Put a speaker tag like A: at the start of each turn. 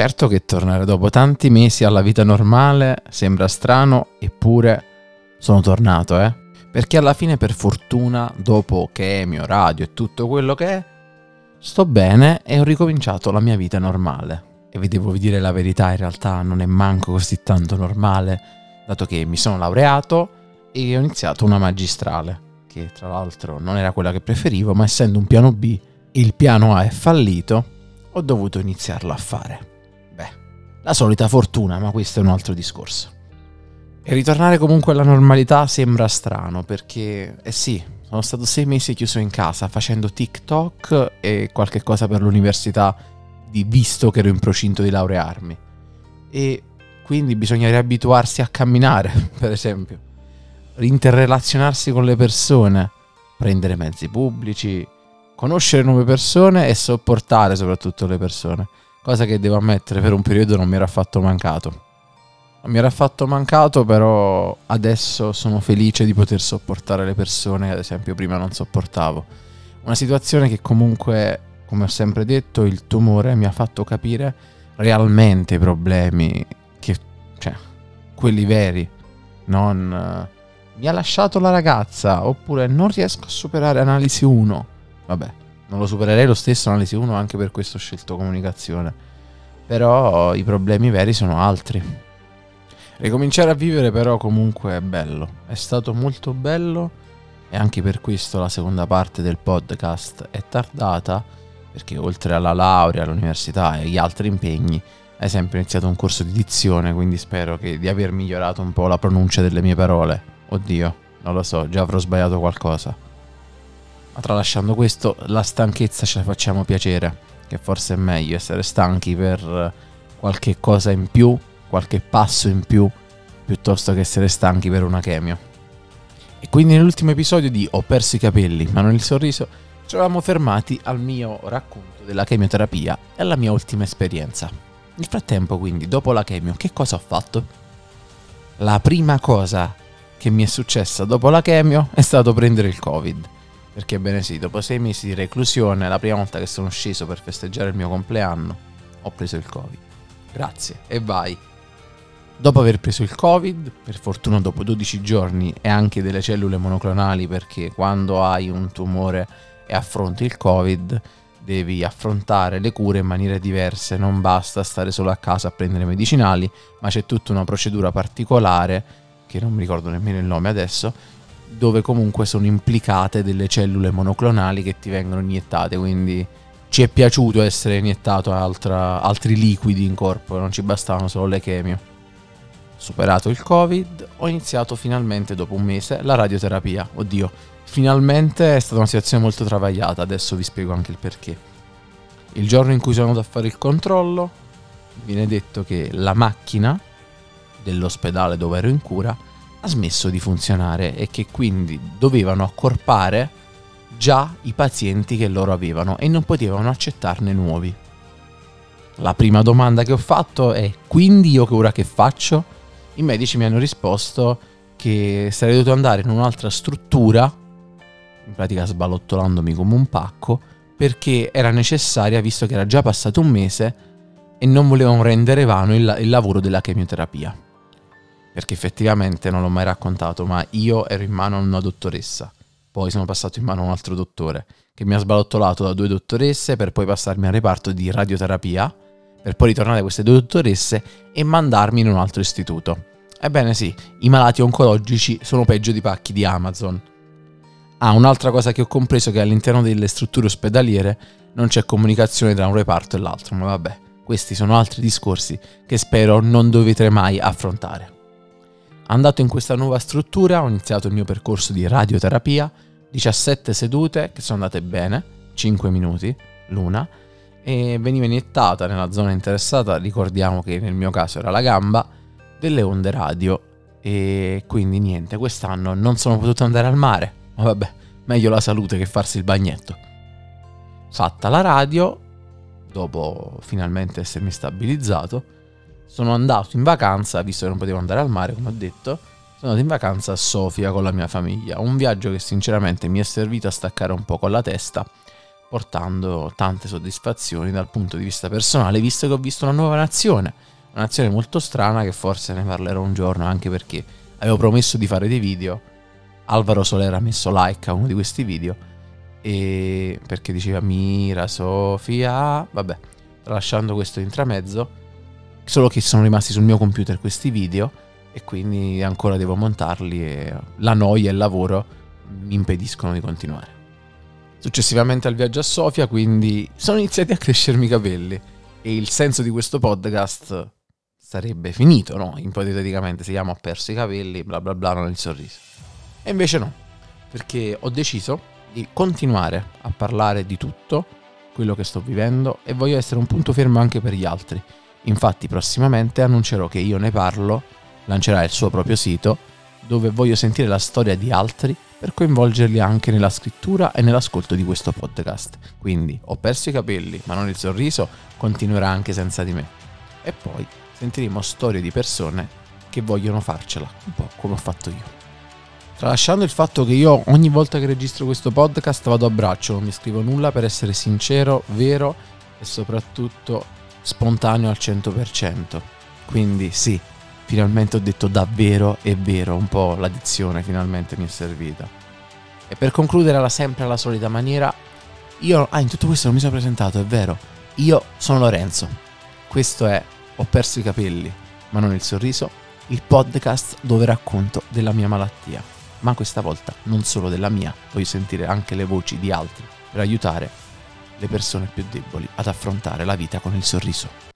A: Certo che tornare dopo tanti mesi alla vita normale sembra strano, eppure sono tornato, eh. Perché alla fine, per fortuna, dopo chemio, radio e tutto quello che è, sto bene e ho ricominciato la mia vita normale. E vi devo dire la verità, in realtà non è manco così tanto normale, dato che mi sono laureato e ho iniziato una magistrale, che tra l'altro non era quella che preferivo, ma essendo un piano B il piano A è fallito, ho dovuto iniziarlo a fare. La solita fortuna, ma questo è un altro discorso. E ritornare comunque alla normalità sembra strano perché, eh sì, sono stato sei mesi chiuso in casa facendo TikTok e qualche cosa per l'università, di, visto che ero in procinto di laurearmi. E quindi bisogna riabituarsi a camminare, per esempio, interrelazionarsi con le persone, prendere mezzi pubblici, conoscere nuove persone e sopportare soprattutto le persone, cosa che devo ammettere per un periodo non mi era affatto mancato. Mi era affatto mancato, però adesso sono felice di poter sopportare le persone che ad esempio prima non sopportavo. Una situazione che comunque, come ho sempre detto, il tumore mi ha fatto capire realmente i problemi, che, cioè, quelli veri, non... Uh, mi ha lasciato la ragazza, oppure non riesco a superare analisi 1. Vabbè, non lo supererei lo stesso analisi 1, anche per questo scelto comunicazione. Però i problemi veri sono altri. Ricominciare a vivere però comunque è bello, è stato molto bello e anche per questo la seconda parte del podcast è tardata perché oltre alla laurea, all'università e agli altri impegni hai sempre iniziato un corso di dizione, quindi spero che, di aver migliorato un po' la pronuncia delle mie parole. Oddio, non lo so, già avrò sbagliato qualcosa. Tralasciando questo, la stanchezza ce la facciamo piacere, che forse è meglio essere stanchi per qualche cosa in più qualche passo in più piuttosto che essere stanchi per una chemio. E quindi nell'ultimo episodio di Ho perso i capelli ma non il sorriso ci eravamo fermati al mio racconto della chemioterapia e alla mia ultima esperienza. Nel frattempo quindi, dopo la chemio, che cosa ho fatto? La prima cosa che mi è successa dopo la chemio è stato prendere il covid. Perché bene sì, dopo sei mesi di reclusione, la prima volta che sono sceso per festeggiare il mio compleanno, ho preso il covid. Grazie e vai. Dopo aver preso il Covid, per fortuna dopo 12 giorni e anche delle cellule monoclonali, perché quando hai un tumore e affronti il Covid, devi affrontare le cure in maniere diverse, non basta stare solo a casa a prendere medicinali, ma c'è tutta una procedura particolare, che non mi ricordo nemmeno il nome adesso, dove comunque sono implicate delle cellule monoclonali che ti vengono iniettate, quindi ci è piaciuto essere iniettato altra, altri liquidi in corpo, non ci bastavano solo le chemio. Superato il Covid, ho iniziato finalmente dopo un mese la radioterapia. Oddio, finalmente è stata una situazione molto travagliata, adesso vi spiego anche il perché. Il giorno in cui sono andato a fare il controllo, viene detto che la macchina dell'ospedale dove ero in cura ha smesso di funzionare e che quindi dovevano accorpare già i pazienti che loro avevano e non potevano accettarne nuovi. La prima domanda che ho fatto è quindi io che ora che faccio? i medici mi hanno risposto che sarei dovuto andare in un'altra struttura, in pratica sbalottolandomi come un pacco, perché era necessaria visto che era già passato un mese e non volevano rendere vano il, il lavoro della chemioterapia. Perché effettivamente non l'ho mai raccontato, ma io ero in mano a una dottoressa, poi sono passato in mano a un altro dottore, che mi ha sbalottolato da due dottoresse per poi passarmi al reparto di radioterapia, per poi ritornare da queste due dottoresse e mandarmi in un altro istituto. Ebbene sì, i malati oncologici sono peggio di pacchi di Amazon. Ah, un'altra cosa che ho compreso è che all'interno delle strutture ospedaliere non c'è comunicazione tra un reparto e l'altro, ma vabbè, questi sono altri discorsi che spero non dovete mai affrontare. Andato in questa nuova struttura ho iniziato il mio percorso di radioterapia, 17 sedute che sono andate bene, 5 minuti l'una, e veniva iniettata nella zona interessata, ricordiamo che nel mio caso era la gamba, delle onde radio. E quindi niente, quest'anno non sono potuto andare al mare, ma vabbè, meglio la salute che farsi il bagnetto. Fatta la radio, dopo finalmente essermi stabilizzato, sono andato in vacanza, visto che non potevo andare al mare, come ho detto, sono andato in vacanza a Sofia con la mia famiglia, un viaggio che sinceramente mi è servito a staccare un po' con la testa, portando tante soddisfazioni dal punto di vista personale, visto che ho visto una nuova nazione, una nazione molto strana che forse ne parlerò un giorno, anche perché avevo promesso di fare dei video. Alvaro Soler ha messo like a uno di questi video e perché diceva Mira, Sofia, vabbè, tralasciando questo intramezzo, solo che sono rimasti sul mio computer questi video e quindi ancora devo montarli e la noia e il lavoro mi impediscono di continuare. Successivamente al viaggio a Sofia, quindi sono iniziati a crescermi i capelli e il senso di questo podcast sarebbe finito, no? Ipoteticamente si chiama Ho perso i capelli, bla bla bla, non il sorriso. E invece no, perché ho deciso di continuare a parlare di tutto quello che sto vivendo e voglio essere un punto fermo anche per gli altri. Infatti prossimamente annuncerò che io ne parlo, lancerà il suo proprio sito, dove voglio sentire la storia di altri per coinvolgerli anche nella scrittura e nell'ascolto di questo podcast. Quindi ho perso i capelli, ma non il sorriso, continuerà anche senza di me. E poi sentiremo storie di persone che vogliono farcela, un po' come ho fatto io. Tralasciando il fatto che io ogni volta che registro questo podcast vado a braccio, non mi scrivo nulla per essere sincero, vero e soprattutto spontaneo al 100%. Quindi sì, finalmente ho detto davvero è vero, un po' l'addizione finalmente mi è servita. E per concludere alla sempre alla solita maniera, io, ah in tutto questo non mi sono presentato, è vero, io sono Lorenzo, questo è ho perso i capelli, ma non il sorriso, il podcast dove racconto della mia malattia. Ma questa volta non solo della mia, voglio sentire anche le voci di altri per aiutare le persone più deboli ad affrontare la vita con il sorriso.